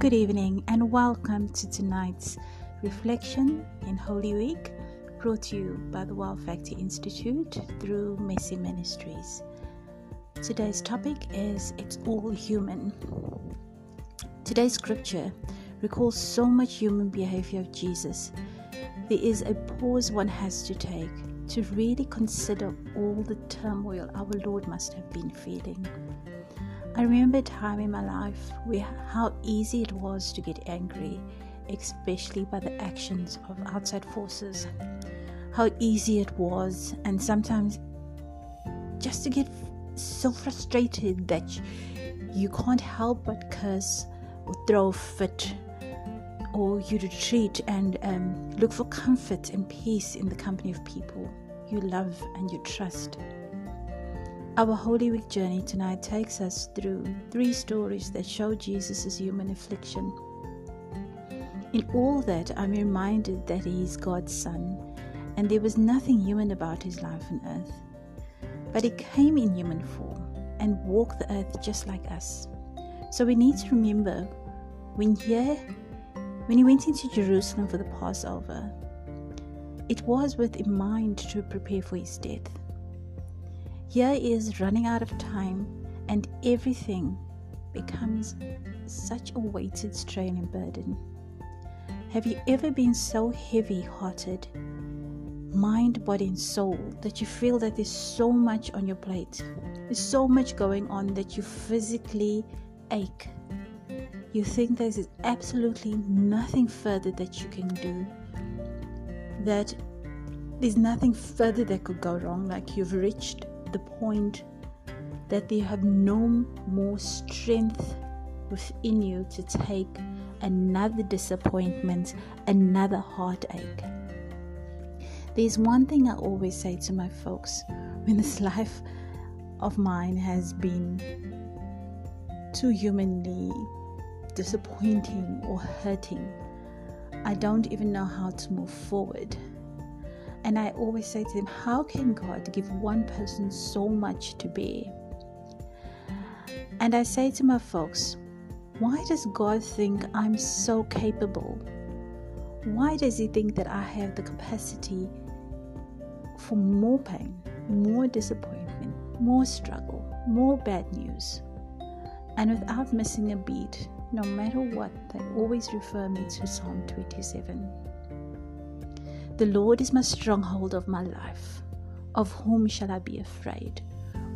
Good evening and welcome to tonight's reflection in Holy Week brought to you by the Wow Factor Institute through Mercy Ministries. Today's topic is It's All Human. Today's scripture recalls so much human behavior of Jesus. There is a pause one has to take to really consider all the turmoil our Lord must have been feeling. I remember a time in my life where how easy it was to get angry, especially by the actions of outside forces. How easy it was, and sometimes just to get so frustrated that you can't help but curse or throw a fit, or you retreat and um, look for comfort and peace in the company of people you love and you trust. Our Holy Week journey tonight takes us through three stories that show Jesus' human affliction. In all that, I'm reminded that he is God's Son, and there was nothing human about his life on earth. But he came in human form and walked the earth just like us. So we need to remember when here when he went into Jerusalem for the Passover, it was with a mind to prepare for his death. Here is running out of time, and everything becomes such a weighted strain and burden. Have you ever been so heavy hearted, mind, body, and soul, that you feel that there's so much on your plate? There's so much going on that you physically ache. You think there's absolutely nothing further that you can do. That there's nothing further that could go wrong, like you've reached the point that they have no more strength within you to take another disappointment, another heartache. There's one thing I always say to my folks when this life of mine has been too humanly disappointing or hurting. I don't even know how to move forward. And I always say to them, How can God give one person so much to bear? And I say to my folks, Why does God think I'm so capable? Why does He think that I have the capacity for more pain, more disappointment, more struggle, more bad news? And without missing a beat, no matter what, they always refer me to Psalm 27. The Lord is my stronghold of my life. Of whom shall I be afraid?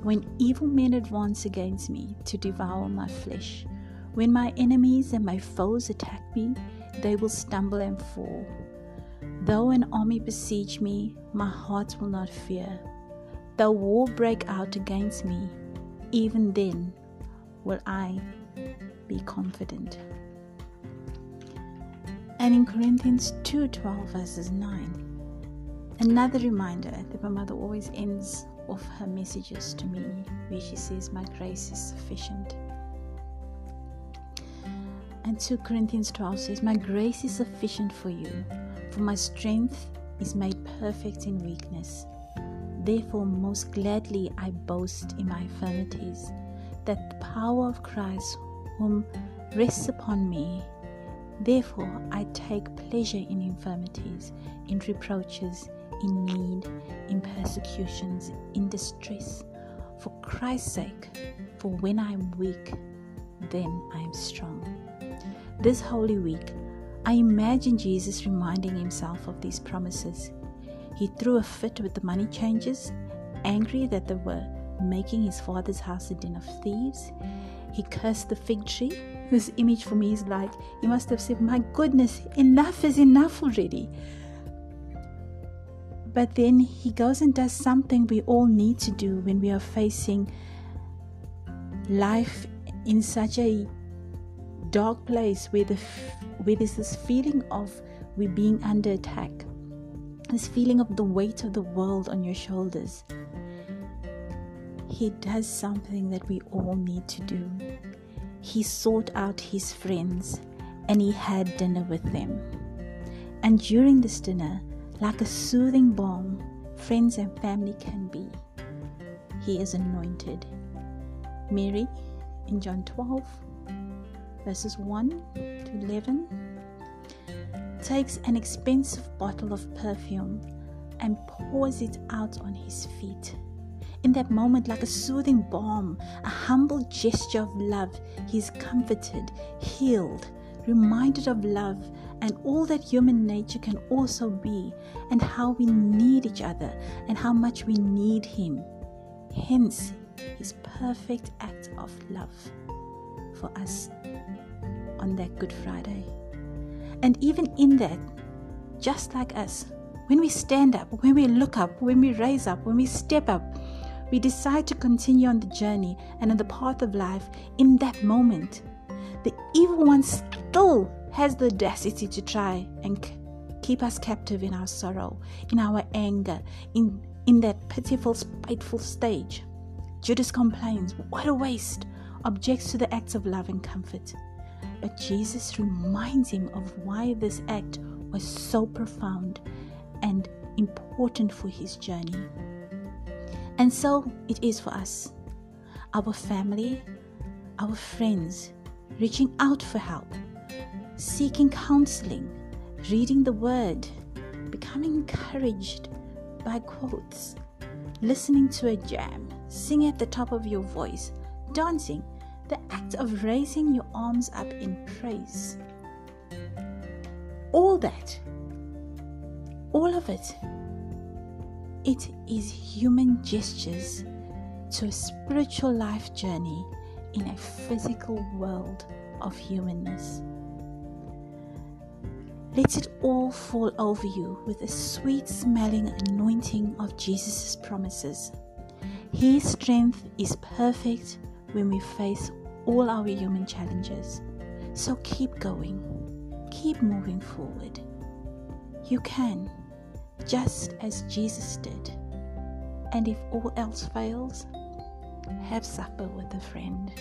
When evil men advance against me to devour my flesh, when my enemies and my foes attack me, they will stumble and fall. Though an army besiege me, my heart will not fear. Though war break out against me, even then will I be confident and in Corinthians 2:12 verses 9. Another reminder that my mother always ends off her messages to me where she says my grace is sufficient. And 2 Corinthians 12 says my grace is sufficient for you for my strength is made perfect in weakness. Therefore most gladly I boast in my infirmities that the power of Christ whom rests upon me Therefore, I take pleasure in infirmities, in reproaches, in need, in persecutions, in distress, for Christ's sake. For when I am weak, then I am strong. This Holy Week, I imagine Jesus reminding himself of these promises. He threw a fit with the money changers, angry that they were making his father's house a den of thieves. He cursed the fig tree this image for me is like, he must have said, My goodness, enough is enough already. But then he goes and does something we all need to do when we are facing life in such a dark place where, the, where there's this feeling of we're being under attack, this feeling of the weight of the world on your shoulders. He does something that we all need to do he sought out his friends and he had dinner with them. And during this dinner, like a soothing balm, friends and family can be, he is anointed. Mary in John 12, verses 1 to 11, takes an expensive bottle of perfume and pours it out on his feet. In that moment, like a soothing balm, a humble gesture of love, he is comforted, healed, reminded of love and all that human nature can also be, and how we need each other and how much we need him. Hence, his perfect act of love for us on that Good Friday. And even in that, just like us, when we stand up, when we look up, when we raise up, when we step up, we decide to continue on the journey and on the path of life in that moment. The evil one still has the audacity to try and keep us captive in our sorrow, in our anger, in, in that pitiful, spiteful stage. Judas complains, What a waste! objects to the acts of love and comfort. But Jesus reminds him of why this act was so profound and important for his journey. And so it is for us, our family, our friends, reaching out for help, seeking counseling, reading the word, becoming encouraged by quotes, listening to a jam, singing at the top of your voice, dancing, the act of raising your arms up in praise. All that, all of it, it is human gestures to a spiritual life journey in a physical world of humanness. Let it all fall over you with a sweet smelling anointing of Jesus' promises. His strength is perfect when we face all our human challenges. So keep going, keep moving forward. You can, just as Jesus did. And if all else fails, have supper with a friend.